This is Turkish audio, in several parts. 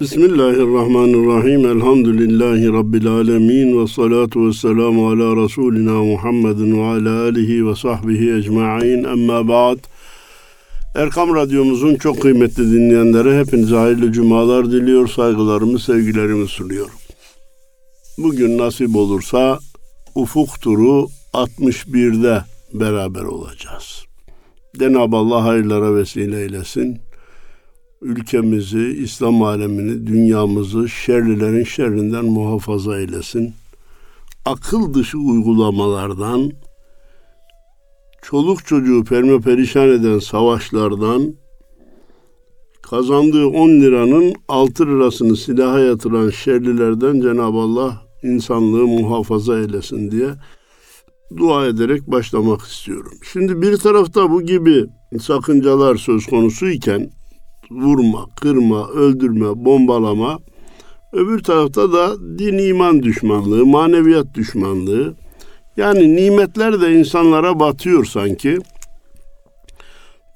Bismillahirrahmanirrahim. Elhamdülillahi Rabbil alemin. Ve salatu ve selamu ala Resulina Muhammedin ve ala alihi ve sahbihi ecma'in. Emma ba'd. Erkam Radyomuzun çok kıymetli dinleyenlere hepinize hayırlı cumalar diliyor. Saygılarımı, sevgilerimi sunuyorum. Bugün nasip olursa Ufuk Turu 61'de beraber olacağız. Cenab-ı Allah hayırlara vesile eylesin ülkemizi, İslam alemini, dünyamızı şerlilerin şerrinden muhafaza eylesin. Akıl dışı uygulamalardan, çoluk çocuğu perme perişan eden savaşlardan, kazandığı 10 liranın 6 lirasını silaha yatıran şerlilerden Cenab-ı Allah insanlığı muhafaza eylesin diye dua ederek başlamak istiyorum. Şimdi bir tarafta bu gibi sakıncalar söz konusu iken vurma, kırma, öldürme, bombalama. Öbür tarafta da din iman düşmanlığı, maneviyat düşmanlığı. Yani nimetler de insanlara batıyor sanki.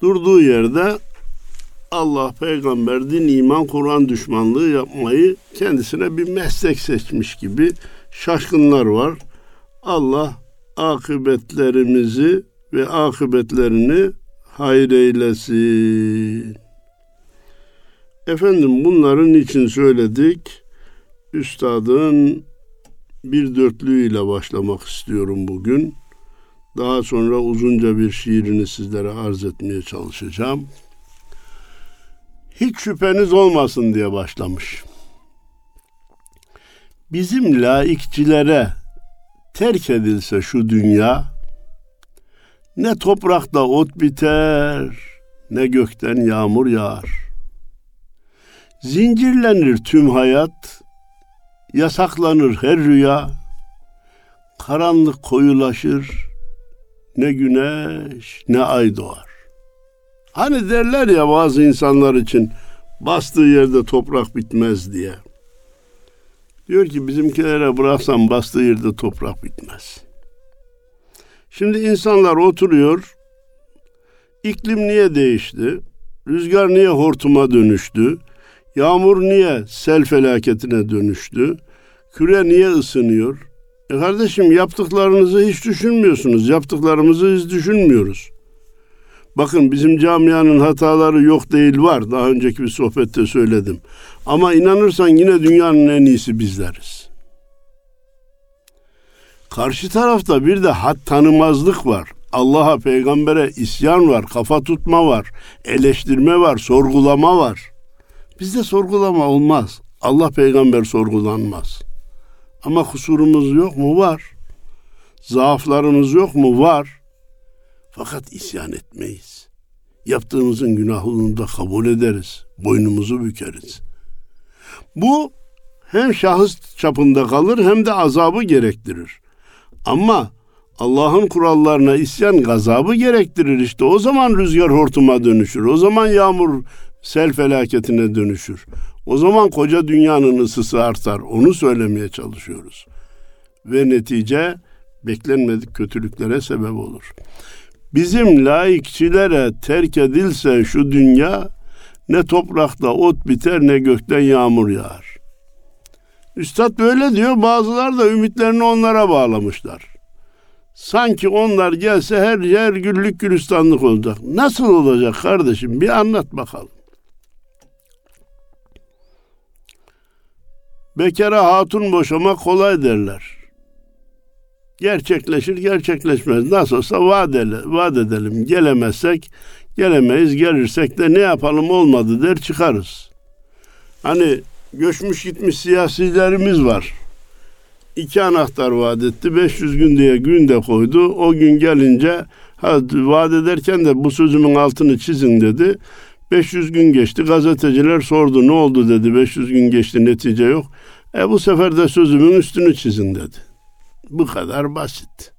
Durduğu yerde Allah, peygamber, din, iman, Kur'an düşmanlığı yapmayı kendisine bir meslek seçmiş gibi şaşkınlar var. Allah akıbetlerimizi ve akıbetlerini hayır eylesin. Efendim bunların için söyledik? Üstadın bir dörtlüğüyle başlamak istiyorum bugün. Daha sonra uzunca bir şiirini sizlere arz etmeye çalışacağım. Hiç şüpheniz olmasın diye başlamış. Bizim laikçilere terk edilse şu dünya, ne toprakta ot biter, ne gökten yağmur yağar. Zincirlenir tüm hayat, yasaklanır her rüya, karanlık koyulaşır, ne güneş ne ay doğar. Hani derler ya bazı insanlar için bastığı yerde toprak bitmez diye. Diyor ki bizimkilere bıraksam bastığı yerde toprak bitmez. Şimdi insanlar oturuyor, iklim niye değişti? Rüzgar niye hortuma dönüştü? Yağmur niye sel felaketine dönüştü? Küre niye ısınıyor? E kardeşim yaptıklarınızı hiç düşünmüyorsunuz. Yaptıklarımızı hiç düşünmüyoruz. Bakın bizim camianın hataları yok değil var. Daha önceki bir sohbette söyledim. Ama inanırsan yine dünyanın en iyisi bizleriz. Karşı tarafta bir de hat tanımazlık var. Allah'a, peygambere isyan var, kafa tutma var, eleştirme var, sorgulama var. Bizde sorgulama olmaz. Allah peygamber sorgulanmaz. Ama kusurumuz yok mu? Var. Zaaflarımız yok mu? Var. Fakat isyan etmeyiz. Yaptığımızın günahını da kabul ederiz. Boynumuzu bükeriz. Bu hem şahıs çapında kalır hem de azabı gerektirir. Ama Allah'ın kurallarına isyan gazabı gerektirir işte. O zaman rüzgar hortuma dönüşür. O zaman yağmur sel felaketine dönüşür. O zaman koca dünyanın ısısı artar. Onu söylemeye çalışıyoruz. Ve netice beklenmedik kötülüklere sebep olur. Bizim laikçilere terk edilse şu dünya ne toprakta ot biter ne gökten yağmur yağar. Üstad böyle diyor bazılar da ümitlerini onlara bağlamışlar. Sanki onlar gelse her yer güllük gülistanlık olacak. Nasıl olacak kardeşim bir anlat bakalım. Bekara hatun boşamak kolay derler. Gerçekleşir gerçekleşmez. Nasıl olsa vaat, ele, vaat edelim. Gelemezsek gelemeyiz. Gelirsek de ne yapalım olmadı der çıkarız. Hani göçmüş gitmiş siyasilerimiz var. İki anahtar vaat etti. 500 gün diye gün de koydu. O gün gelince ha, vaat ederken de bu sözümün altını çizin dedi. 500 gün geçti. Gazeteciler sordu ne oldu dedi. 500 gün geçti netice yok. E bu sefer de sözümün üstünü çizin dedi. Bu kadar basit.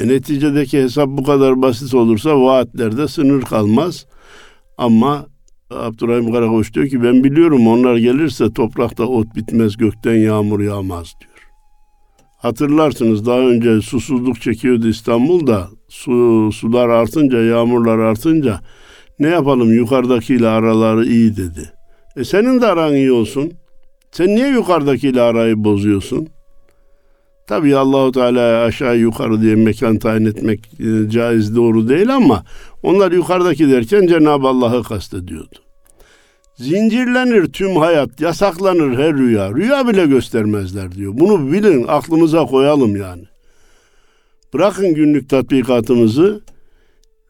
E, neticedeki hesap bu kadar basit olursa vaatlerde sınır kalmaz. Ama Abdurrahim Karakoç diyor ki ben biliyorum onlar gelirse toprakta ot bitmez gökten yağmur yağmaz diyor. Hatırlarsınız daha önce susuzluk çekiyordu İstanbul'da. Su, sular artınca, yağmurlar artınca ne yapalım yukarıdakiyle araları iyi dedi. E senin de aran iyi olsun. Sen niye yukarıdakiyle arayı bozuyorsun? Tabii Allahu Teala aşağı yukarı diye mekan tayin etmek e, caiz doğru değil ama onlar yukarıdaki derken Cenab-ı Allah'ı kastediyordu. Zincirlenir tüm hayat, yasaklanır her rüya. Rüya bile göstermezler diyor. Bunu bilin, aklımıza koyalım yani. Bırakın günlük tatbikatımızı,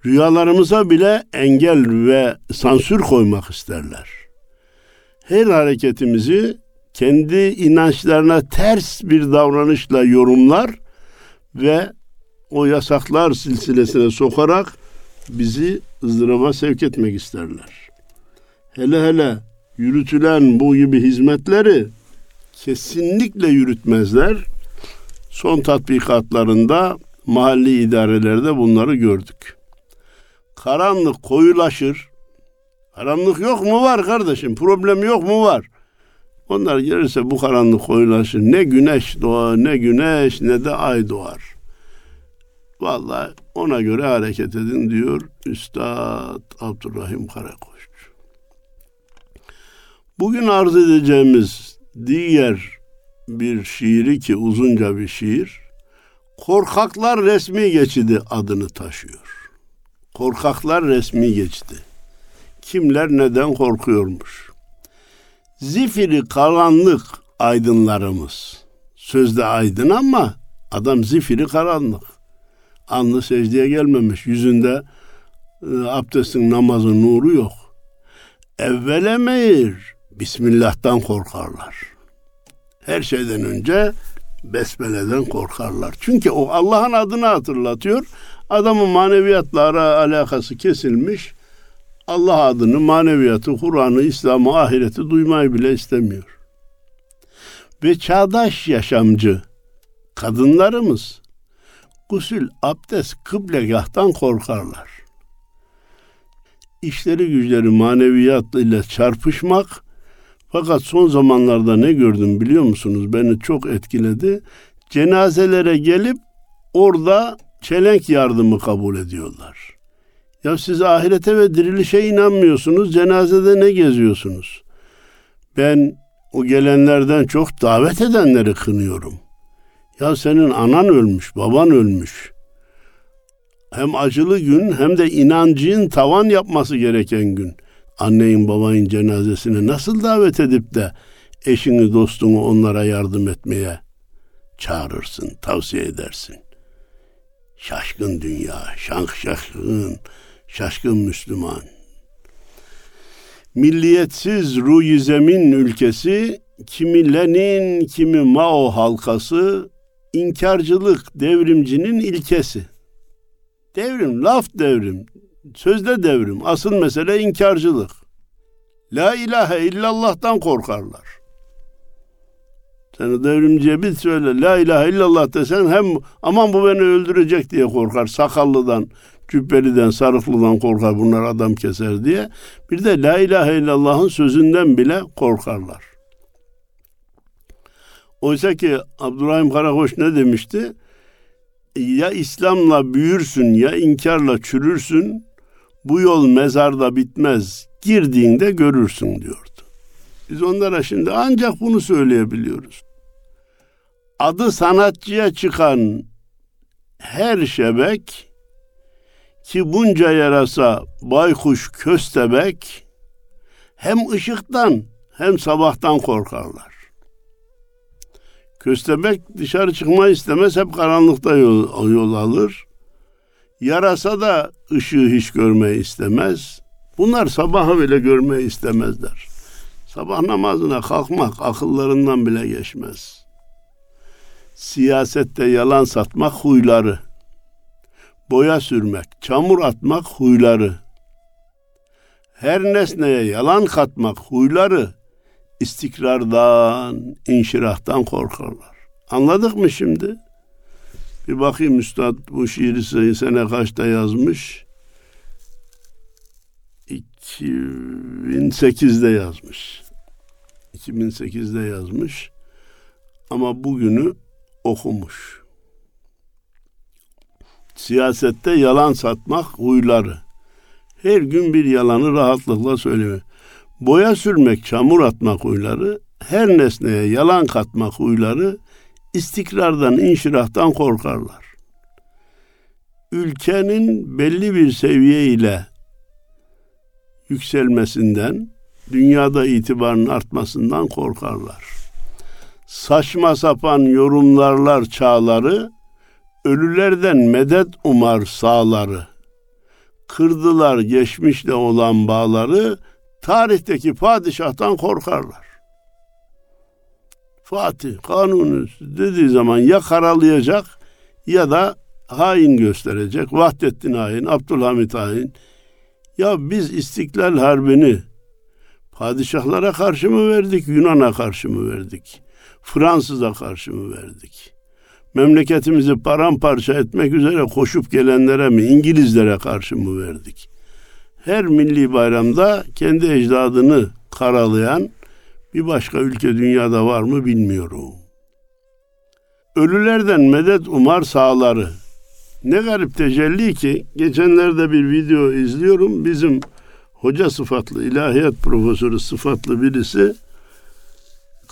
rüyalarımıza bile engel ve sansür koymak isterler. Her hareketimizi kendi inançlarına ters bir davranışla yorumlar ve o yasaklar silsilesine sokarak bizi ızdıraba sevk etmek isterler. Hele hele yürütülen bu gibi hizmetleri kesinlikle yürütmezler. Son tatbikatlarında mahalli idarelerde bunları gördük. Karanlık koyulaşır. Karanlık yok mu var kardeşim? Problem yok mu var? Onlar gelirse bu karanlık koyulaşır. Ne güneş doğar, ne güneş ne de ay doğar. Vallahi ona göre hareket edin diyor Üstad Abdurrahim Karakoç. Bugün arz edeceğimiz diğer bir şiiri ki uzunca bir şiir, Korkaklar Resmi Geçidi adını taşıyor. Korkaklar Resmi Geçidi. Kimler neden korkuyormuş? Zifiri karanlık aydınlarımız. Sözde aydın ama adam zifiri karanlık. Anlı secdeye gelmemiş. Yüzünde e, abdestin namazın nuru yok. Evvele meyir. Bismillah'tan korkarlar. Her şeyden önce besmeleden korkarlar. Çünkü o Allah'ın adını hatırlatıyor. Adamın maneviyatla alakası kesilmiş. Allah adını, maneviyatı, Kur'an'ı, İslam'ı, ahireti duymayı bile istemiyor. Ve çağdaş yaşamcı kadınlarımız gusül, abdest, kıblegahtan korkarlar. İşleri güçleri maneviyat ile çarpışmak fakat son zamanlarda ne gördüm biliyor musunuz? Beni çok etkiledi. Cenazelere gelip orada çelenk yardımı kabul ediyorlar. Ya siz ahirete ve dirilişe inanmıyorsunuz. Cenazede ne geziyorsunuz? Ben o gelenlerden çok davet edenleri kınıyorum. Ya senin anan ölmüş, baban ölmüş. Hem acılı gün hem de inancın tavan yapması gereken gün. Annenin babanın cenazesine nasıl davet edip de eşini dostunu onlara yardım etmeye çağırırsın, tavsiye edersin. Şaşkın dünya, şank şaşkın, şaşkın Müslüman. Milliyetsiz ruyi zemin ülkesi, kimi Lenin, kimi Mao halkası, inkarcılık devrimcinin ilkesi. Devrim, laf devrim, sözde devrim. Asıl mesele inkarcılık. La ilahe illallah'tan korkarlar. Sen devrimciye bir söyle la ilahe illallah desen hem aman bu beni öldürecek diye korkar. Sakallıdan, cübbeliden, sarıklıdan korkar bunlar adam keser diye. Bir de la ilahe illallah'ın sözünden bile korkarlar. Oysa ki Abdurrahim Karakoç ne demişti? Ya İslam'la büyürsün ya inkarla çürürsün. Bu yol mezarda bitmez. Girdiğinde görürsün diyordu. Biz onlara şimdi ancak bunu söyleyebiliyoruz. Adı sanatçıya çıkan her şebek ki bunca yarasa baykuş köstebek hem ışıktan hem sabahtan korkarlar. Köstebek dışarı çıkma istemez hep karanlıkta yol, yol alır. Yarasa da ışığı hiç görmeyi istemez. Bunlar sabahı bile görmeyi istemezler. Sabah namazına kalkmak akıllarından bile geçmez. Siyasette yalan satmak huyları boya sürmek, çamur atmak huyları. Her nesneye yalan katmak huyları istikrardan, inşirahtan korkarlar. Anladık mı şimdi? Bir bakayım Üstad bu şiiri sene kaçta yazmış? 2008'de yazmış. 2008'de yazmış. Ama bugünü okumuş siyasette yalan satmak huyları. Her gün bir yalanı rahatlıkla söylüyor. Boya sürmek, çamur atmak huyları, her nesneye yalan katmak huyları istikrardan, inşirahtan korkarlar. Ülkenin belli bir seviye ile yükselmesinden, dünyada itibarın artmasından korkarlar. Saçma sapan yorumlarlar çağları, ölülerden medet umar sağları. Kırdılar geçmişte olan bağları, tarihteki padişahtan korkarlar. Fatih kanunu dediği zaman ya karalayacak ya da hain gösterecek. Vahdettin hain, Abdülhamit hain. Ya biz İstiklal Harbi'ni padişahlara karşı mı verdik, Yunan'a karşı mı verdik? Fransız'a karşı mı verdik? Memleketimizi paramparça etmek üzere koşup gelenlere mi, İngilizlere karşı mı verdik? Her milli bayramda kendi ecdadını karalayan bir başka ülke dünyada var mı bilmiyorum. Ölülerden medet umar sağları. Ne garip tecelli ki geçenlerde bir video izliyorum. Bizim hoca sıfatlı, ilahiyat profesörü sıfatlı birisi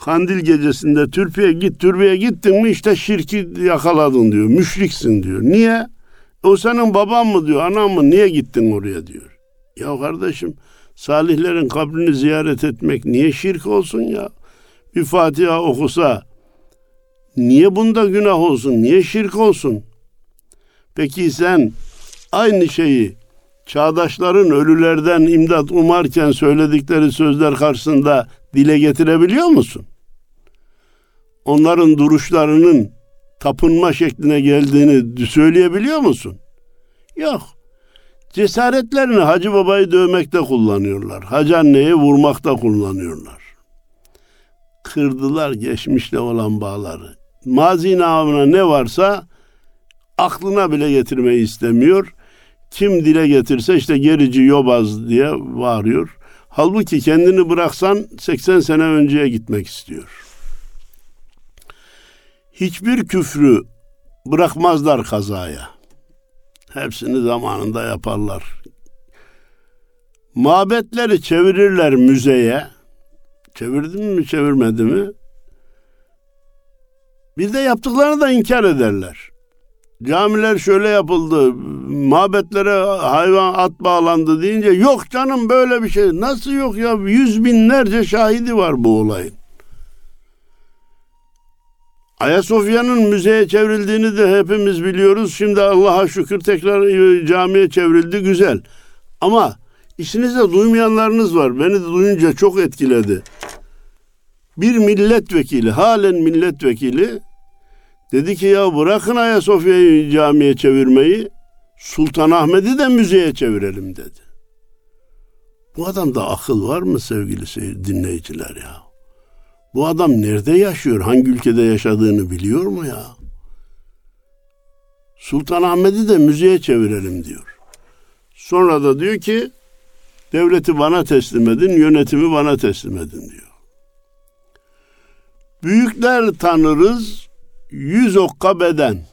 kandil gecesinde türbeye git, türbeye gittin mi işte şirki yakaladın diyor. Müşriksin diyor. Niye? O senin baban mı diyor, anan mı? Niye gittin oraya diyor. Ya kardeşim salihlerin kabrini ziyaret etmek niye şirk olsun ya? Bir Fatiha okusa niye bunda günah olsun? Niye şirk olsun? Peki sen aynı şeyi çağdaşların ölülerden imdat umarken söyledikleri sözler karşısında dile getirebiliyor musun? Onların duruşlarının tapınma şekline geldiğini söyleyebiliyor musun? Yok. Cesaretlerini Hacı Baba'yı dövmekte kullanıyorlar. Hacı anneyi vurmakta kullanıyorlar. Kırdılar geçmişle olan bağları. Mazi namına ne varsa aklına bile getirmeyi istemiyor. Kim dile getirse işte gerici yobaz diye bağırıyor. Halbuki kendini bıraksan 80 sene önceye gitmek istiyor. Hiçbir küfrü bırakmazlar kazaya. Hepsini zamanında yaparlar. Mabetleri çevirirler müzeye. Çevirdi mi çevirmedi mi? Bir de yaptıklarını da inkar ederler. Camiler şöyle yapıldı, mabetlere hayvan at bağlandı deyince yok canım böyle bir şey. Nasıl yok ya? Yüz binlerce şahidi var bu olayın. Ayasofya'nın müzeye çevrildiğini de hepimiz biliyoruz. Şimdi Allah'a şükür tekrar e, camiye çevrildi güzel. Ama işinizde duymayanlarınız var. Beni de duyunca çok etkiledi. Bir milletvekili, halen milletvekili dedi ki ya bırakın Ayasofya'yı camiye çevirmeyi. Sultanahmet'i de müzeye çevirelim dedi. Bu adamda akıl var mı sevgili dinleyiciler ya? Bu adam nerede yaşıyor? Hangi ülkede yaşadığını biliyor mu ya? Sultanahmet'i de müzeye çevirelim diyor. Sonra da diyor ki devleti bana teslim edin, yönetimi bana teslim edin diyor. Büyükler tanırız, yüz okka beden.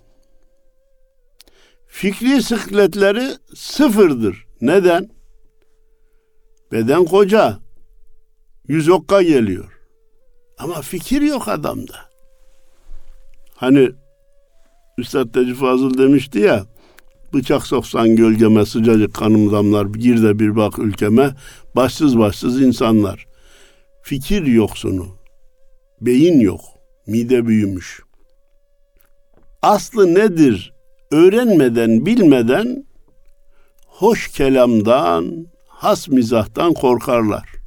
Fikri sıkletleri sıfırdır. Neden? Beden koca, yüz okka geliyor. Ama fikir yok adamda. Hani Üstad Teci Fazıl demişti ya bıçak soksan gölgeme sıcacık kanım damlar gir de bir bak ülkeme başsız başsız insanlar. Fikir yoksunu. Beyin yok. Mide büyümüş. Aslı nedir? Öğrenmeden, bilmeden hoş kelamdan, has mizahtan korkarlar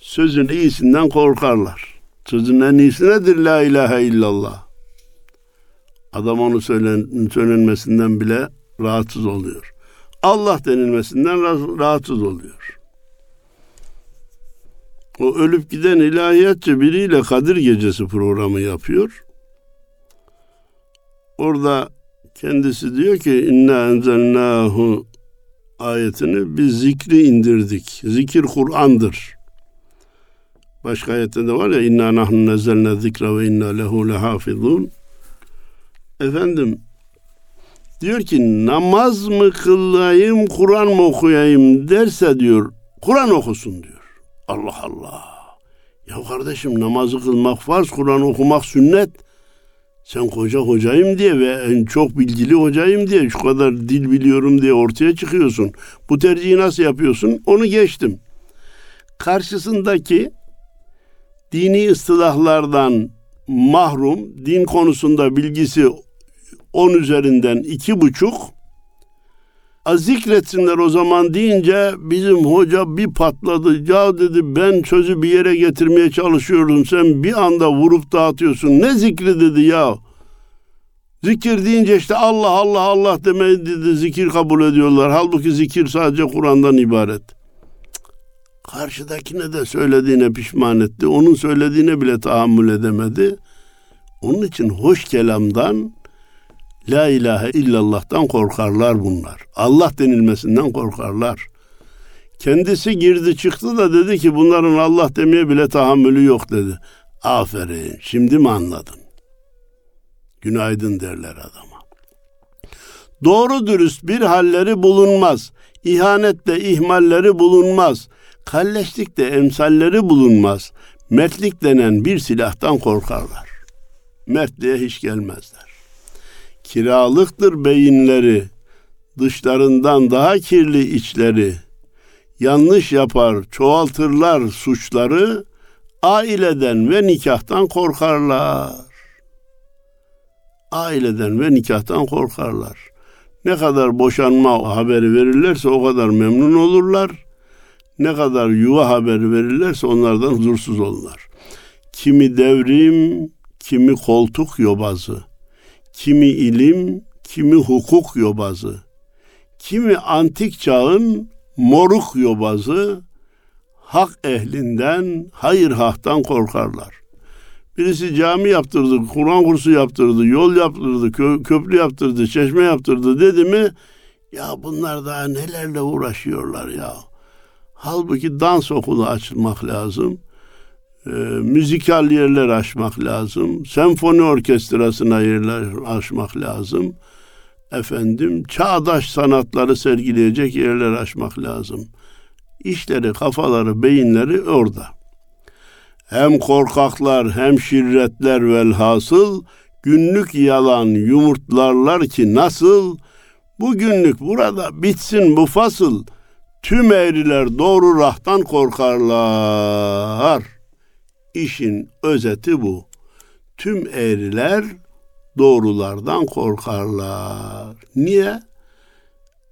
sözün iyisinden korkarlar. Sözün en iyisi nedir? La ilahe illallah. Adam onu söylen, söylenmesinden bile rahatsız oluyor. Allah denilmesinden rahatsız oluyor. O ölüp giden ilahiyatçı biriyle Kadir Gecesi programı yapıyor. Orada kendisi diyor ki inna enzelnahu ayetini biz zikri indirdik. Zikir Kur'an'dır. Başka ayette de var ya inna nahnu nezzelne zikra ve inna lehu lehafizun. Efendim diyor ki namaz mı kılayım Kur'an mı okuyayım derse diyor Kur'an okusun diyor. Allah Allah. Ya kardeşim namazı kılmak farz, Kur'an okumak sünnet. Sen koca hocayım diye ve en çok bilgili hocayım diye şu kadar dil biliyorum diye ortaya çıkıyorsun. Bu tercihi nasıl yapıyorsun? Onu geçtim. Karşısındaki dini ıstılahlardan mahrum, din konusunda bilgisi 10 üzerinden iki buçuk, zikretsinler o zaman deyince bizim hoca bir patladı. Ya dedi ben sözü bir yere getirmeye çalışıyorum. Sen bir anda vurup dağıtıyorsun. Ne zikri dedi ya. Zikir deyince işte Allah Allah Allah demeyi dedi zikir kabul ediyorlar. Halbuki zikir sadece Kur'an'dan ibaret. Karşıdakine de söylediğine pişman etti. Onun söylediğine bile tahammül edemedi. Onun için hoş kelamdan La ilahe illallah'tan korkarlar bunlar. Allah denilmesinden korkarlar. Kendisi girdi çıktı da dedi ki bunların Allah demeye bile tahammülü yok dedi. Aferin şimdi mi anladın? Günaydın derler adama. Doğru dürüst bir halleri bulunmaz. İhanette ihmalleri bulunmaz. Kalleşlikte emsalleri bulunmaz. Mertlik denen bir silahtan korkarlar. Mertliğe hiç gelmezler kiralıktır beyinleri, dışlarından daha kirli içleri. Yanlış yapar, çoğaltırlar suçları, aileden ve nikahtan korkarlar. Aileden ve nikahtan korkarlar. Ne kadar boşanma haberi verirlerse o kadar memnun olurlar. Ne kadar yuva haberi verirlerse onlardan huzursuz olurlar. Kimi devrim, kimi koltuk yobazı kimi ilim, kimi hukuk yobazı, kimi antik çağın moruk yobazı, hak ehlinden, hayır haktan korkarlar. Birisi cami yaptırdı, Kur'an kursu yaptırdı, yol yaptırdı, kö- köprü yaptırdı, çeşme yaptırdı dedi mi? Ya bunlar daha nelerle uğraşıyorlar ya. Halbuki dans okulu açılmak lazım e, müzikal yerler açmak lazım. Senfoni orkestrasına yerler açmak lazım. Efendim çağdaş sanatları sergileyecek yerler açmak lazım. İşleri, kafaları, beyinleri orada. Hem korkaklar hem şirretler velhasıl günlük yalan yumurtlarlar ki nasıl bugünlük burada bitsin bu fasıl tüm eğriler doğru rahtan korkarlar.'' İşin özeti bu. Tüm eğriler doğrulardan korkarlar. Niye?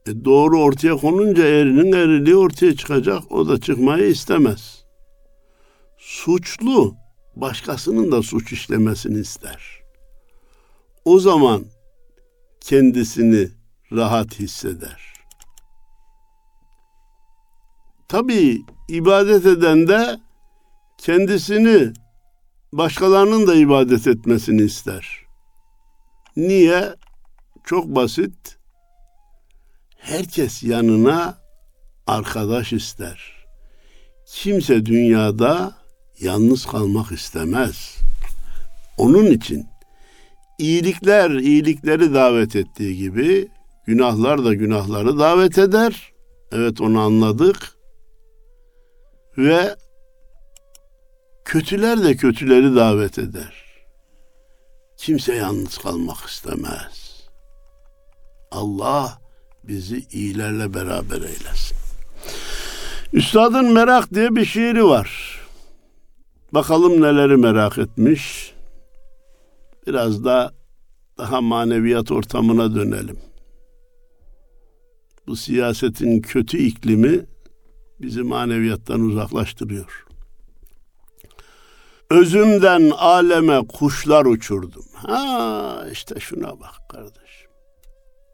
E doğru ortaya konunca eğrinin eğriliği ortaya çıkacak. O da çıkmayı istemez. Suçlu başkasının da suç işlemesini ister. O zaman kendisini rahat hisseder. Tabii ibadet eden de kendisini başkalarının da ibadet etmesini ister. Niye? Çok basit. Herkes yanına arkadaş ister. Kimse dünyada yalnız kalmak istemez. Onun için iyilikler iyilikleri davet ettiği gibi günahlar da günahları davet eder. Evet onu anladık. Ve Kötüler de kötüleri davet eder. Kimse yalnız kalmak istemez. Allah bizi iyilerle beraber eylesin. Üstadın merak diye bir şiiri var. Bakalım neleri merak etmiş. Biraz da daha maneviyat ortamına dönelim. Bu siyasetin kötü iklimi bizi maneviyattan uzaklaştırıyor. Özümden aleme kuşlar uçurdum. Ha işte şuna bak kardeşim.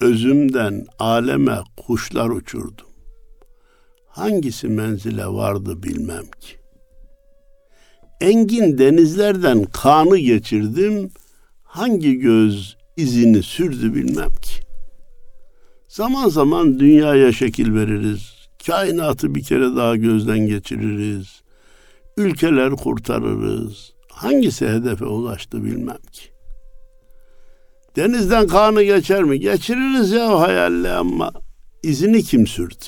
Özümden aleme kuşlar uçurdum. Hangisi menzile vardı bilmem ki. Engin denizlerden kanı geçirdim. Hangi göz izini sürdü bilmem ki. Zaman zaman dünyaya şekil veririz. Kainatı bir kere daha gözden geçiririz ülkeler kurtarırız. Hangisi hedefe ulaştı bilmem ki. Denizden kanı geçer mi? Geçiririz ya hayalle ama izini kim sürdü?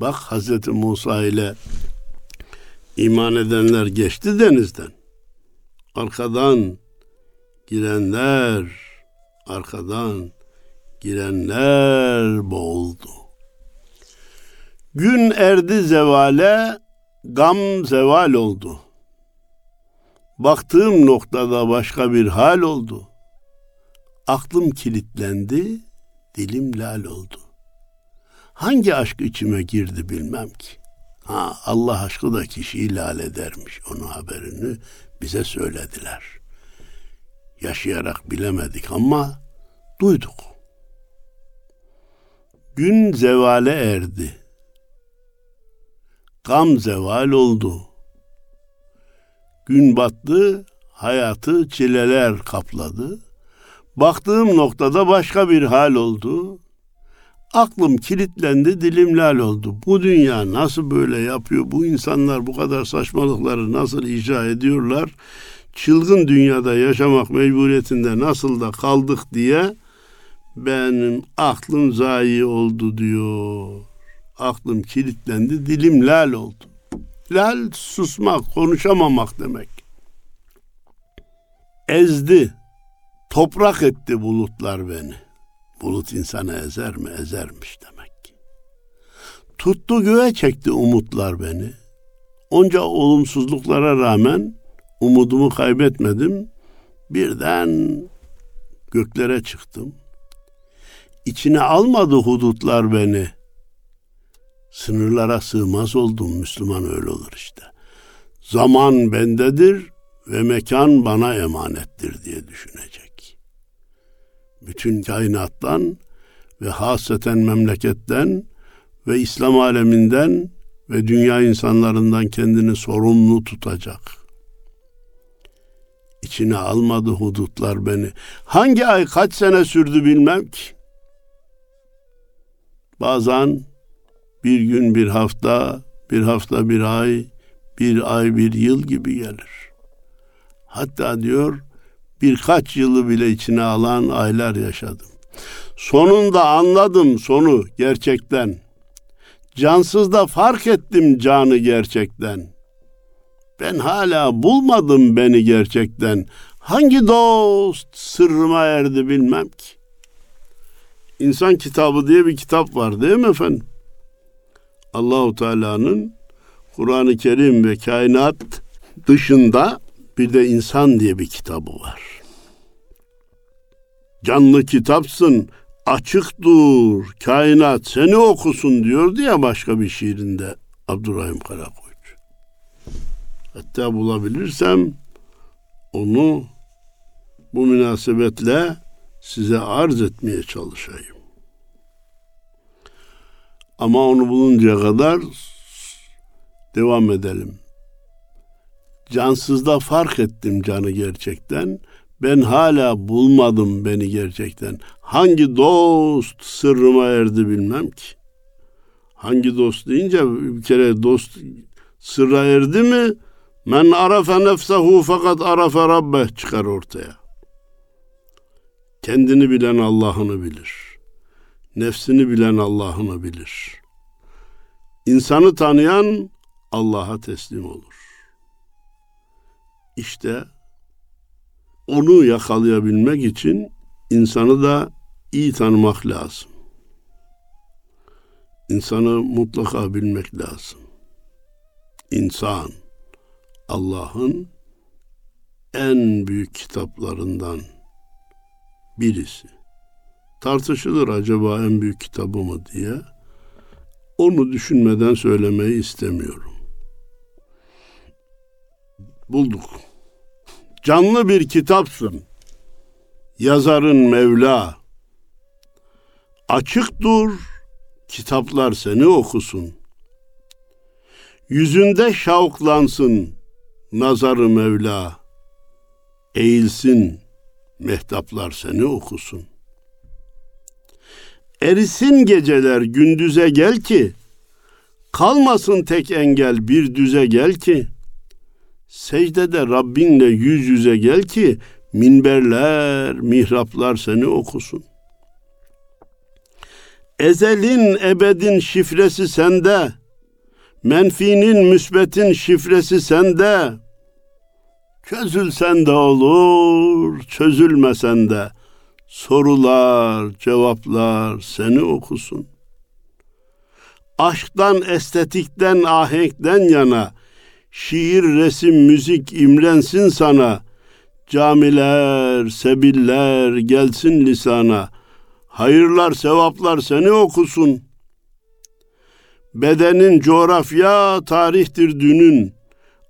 Bak Hazreti Musa ile iman edenler geçti denizden. Arkadan girenler, arkadan girenler boğuldu. Gün erdi zevale, gam zeval oldu. Baktığım noktada başka bir hal oldu. Aklım kilitlendi, dilim lal oldu. Hangi aşk içime girdi bilmem ki. Ha, Allah aşkı da kişiyi lal edermiş. Onun haberini bize söylediler. Yaşayarak bilemedik ama duyduk. Gün zevale erdi. Gam zeval oldu. Gün battı, hayatı çileler kapladı. Baktığım noktada başka bir hal oldu. Aklım kilitlendi, dilim lal oldu. Bu dünya nasıl böyle yapıyor? Bu insanlar bu kadar saçmalıkları nasıl icra ediyorlar? Çılgın dünyada yaşamak mecburiyetinde nasıl da kaldık diye benim aklım zayi oldu diyor. Aklım kilitlendi, dilim lal oldu. Lal susmak, konuşamamak demek. Ezdi, toprak etti bulutlar beni. Bulut insanı ezer mi? Ezermiş demek ki. Tuttu göğe çekti umutlar beni. Onca olumsuzluklara rağmen umudumu kaybetmedim. Birden göklere çıktım. İçine almadı hudutlar beni. Sınırlara sığmaz oldum Müslüman öyle olur işte. Zaman bendedir ve mekan bana emanettir diye düşünecek. Bütün kainattan ve haseten memleketten ve İslam aleminden ve dünya insanlarından kendini sorumlu tutacak. İçine almadı hudutlar beni. Hangi ay kaç sene sürdü bilmem ki. Bazen bir gün bir hafta, bir hafta bir ay, bir ay bir yıl gibi gelir. Hatta diyor birkaç yılı bile içine alan aylar yaşadım. Sonunda anladım sonu gerçekten. Cansız da fark ettim canı gerçekten. Ben hala bulmadım beni gerçekten. Hangi dost sırrıma erdi bilmem ki. İnsan kitabı diye bir kitap var değil mi efendim? Allahu Teala'nın Kur'an-ı Kerim ve kainat dışında bir de insan diye bir kitabı var. Canlı kitapsın, açık dur, kainat seni okusun diyor diye başka bir şiirinde Abdurrahim Karakoç. Hatta bulabilirsem onu bu münasebetle size arz etmeye çalışayım. Ama onu buluncaya kadar devam edelim. Cansızda fark ettim canı gerçekten. Ben hala bulmadım beni gerçekten. Hangi dost sırrıma erdi bilmem ki. Hangi dost deyince bir kere dost sırra erdi mi? Men arafe nefsehu fakat arafe rabbeh çıkar ortaya. Kendini bilen Allah'ını bilir. Nefsini bilen Allah'ını bilir. İnsanı tanıyan Allah'a teslim olur. İşte onu yakalayabilmek için insanı da iyi tanımak lazım. İnsanı mutlaka bilmek lazım. İnsan Allah'ın en büyük kitaplarından birisi. Tartışılır acaba en büyük kitabı mı diye. Onu düşünmeden söylemeyi istemiyorum. Bulduk. Canlı bir kitapsın. Yazarın Mevla. Açık dur, kitaplar seni okusun. Yüzünde şavklansın nazarı Mevla. Eğilsin, mehtaplar seni okusun. Erisin geceler gündüze gel ki, kalmasın tek engel bir düze gel ki, secdede Rabbinle yüz yüze gel ki, minberler, mihraplar seni okusun. Ezelin ebedin şifresi sende. Menfinin müsbetin şifresi sende. Çözülsen de olur, çözülmesen de sorular, cevaplar seni okusun. Aşktan, estetikten, ahenkten yana şiir, resim, müzik imrensin sana. Camiler, sebiller gelsin lisana. Hayırlar, sevaplar seni okusun. Bedenin coğrafya, tarihtir dünün.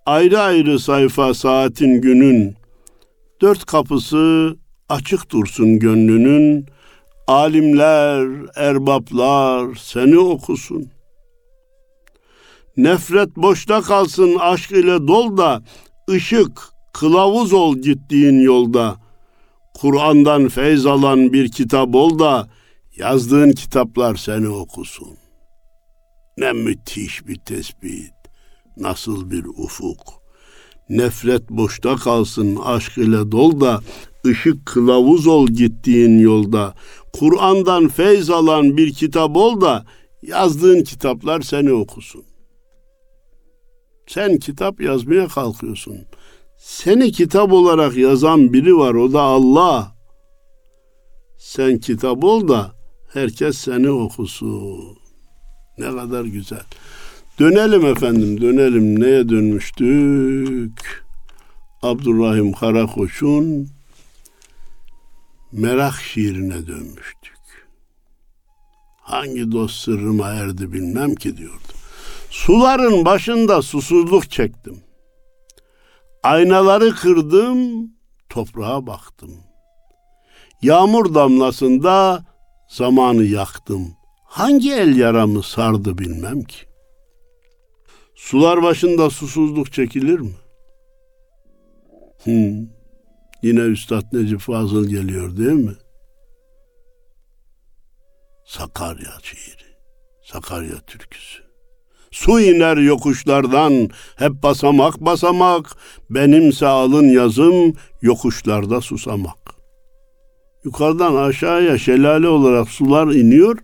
Ayrı ayrı sayfa saatin günün. Dört kapısı açık dursun gönlünün. Alimler, erbaplar seni okusun. Nefret boşta kalsın aşk ile dol da ışık kılavuz ol gittiğin yolda. Kur'an'dan feyz alan bir kitap ol da yazdığın kitaplar seni okusun. Ne müthiş bir tespit, nasıl bir ufuk. Nefret boşta kalsın aşk ile dol da ışık kılavuz ol gittiğin yolda. Kur'an'dan feyz alan bir kitap ol da yazdığın kitaplar seni okusun. Sen kitap yazmaya kalkıyorsun. Seni kitap olarak yazan biri var o da Allah. Sen kitap ol da herkes seni okusun. Ne kadar güzel. Dönelim efendim, dönelim. Neye dönmüştük? Abdurrahim Karakoç'un merak şiirine dönmüştük. Hangi dost sırrıma erdi bilmem ki diyordu. Suların başında susuzluk çektim. Aynaları kırdım, toprağa baktım. Yağmur damlasında zamanı yaktım. Hangi el yaramı sardı bilmem ki. Sular başında susuzluk çekilir mi? Hmm. Yine Üstad Necip Fazıl geliyor değil mi? Sakarya şiiri, Sakarya türküsü. Su iner yokuşlardan, hep basamak basamak, benimse alın yazım, yokuşlarda susamak. Yukarıdan aşağıya şelale olarak sular iniyor,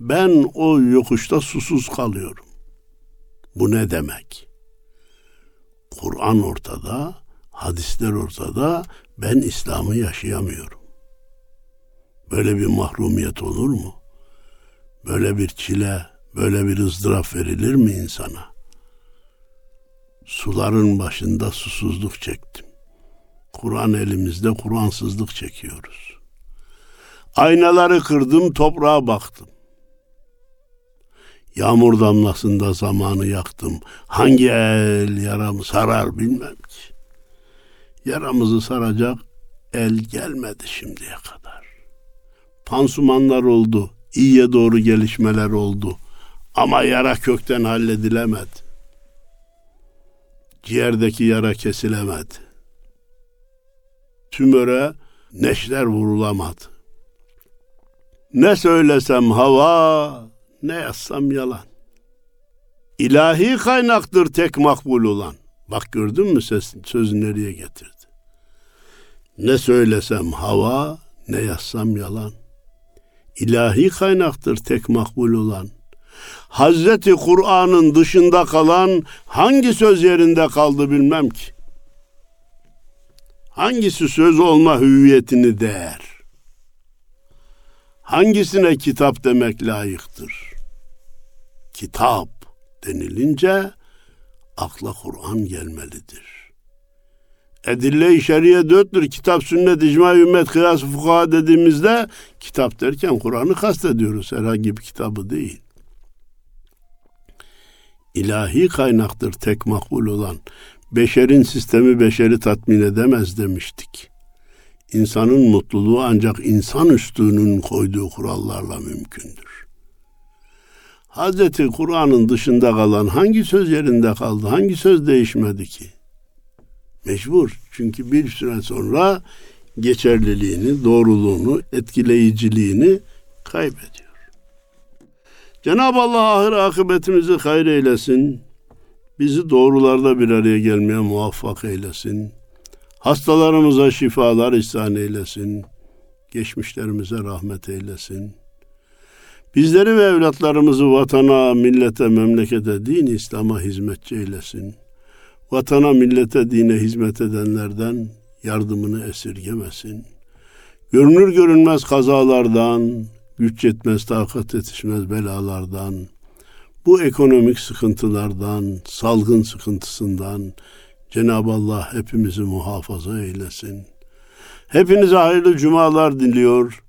ben o yokuşta susuz kalıyorum. Bu ne demek? Kur'an ortada, hadisler ortada, ben İslam'ı yaşayamıyorum. Böyle bir mahrumiyet olur mu? Böyle bir çile, böyle bir ızdırap verilir mi insana? Suların başında susuzluk çektim. Kur'an elimizde Kur'ansızlık çekiyoruz. Aynaları kırdım, toprağa baktım. Yağmur damlasında zamanı yaktım. Hangi el yaramı sarar bilmem ki. Yaramızı saracak el gelmedi şimdiye kadar. Pansumanlar oldu, iyiye doğru gelişmeler oldu. Ama yara kökten halledilemedi. Ciğerdeki yara kesilemedi. Tümöre neşler vurulamadı. Ne söylesem hava, ne yazsam yalan. İlahi kaynaktır tek makbul olan. Bak gördün mü ses, sözü nereye getirdi? Ne söylesem hava, ne yazsam yalan. İlahi kaynaktır tek makbul olan. Hazreti Kur'an'ın dışında kalan hangi söz yerinde kaldı bilmem ki. Hangisi söz olma hüviyetini değer? Hangisine kitap demek layıktır? Kitap denilince akla Kur'an gelmelidir. Edille-i şeriye dörttür. Kitap, sünnet, icma, ümmet, kıyas, fukaha dediğimizde kitap derken Kur'an'ı kastediyoruz. Herhangi bir kitabı değil. İlahi kaynaktır tek makbul olan. Beşerin sistemi beşeri tatmin edemez demiştik. İnsanın mutluluğu ancak insan üstünün koyduğu kurallarla mümkündür. Hazreti Kur'an'ın dışında kalan hangi söz yerinde kaldı? Hangi söz değişmedi ki? Mecbur. Çünkü bir süre sonra geçerliliğini, doğruluğunu, etkileyiciliğini kaybediyor. Cenab-ı Allah ahir akıbetimizi hayır eylesin. Bizi doğrularda bir araya gelmeye muvaffak eylesin. Hastalarımıza şifalar ihsan eylesin. Geçmişlerimize rahmet eylesin. Bizleri ve evlatlarımızı vatana, millete, memlekete, din İslam'a hizmetçi eylesin. Vatana, millete, dine hizmet edenlerden yardımını esirgemesin. Görünür görünmez kazalardan, güç yetmez, takat yetişmez belalardan, bu ekonomik sıkıntılardan, salgın sıkıntısından Cenab-ı Allah hepimizi muhafaza eylesin. Hepinize hayırlı cumalar diliyor,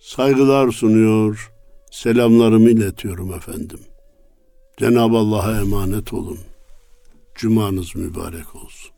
saygılar sunuyor, selamlarımı iletiyorum efendim. Cenab-ı Allah'a emanet olun. Cumanız mübarek olsun.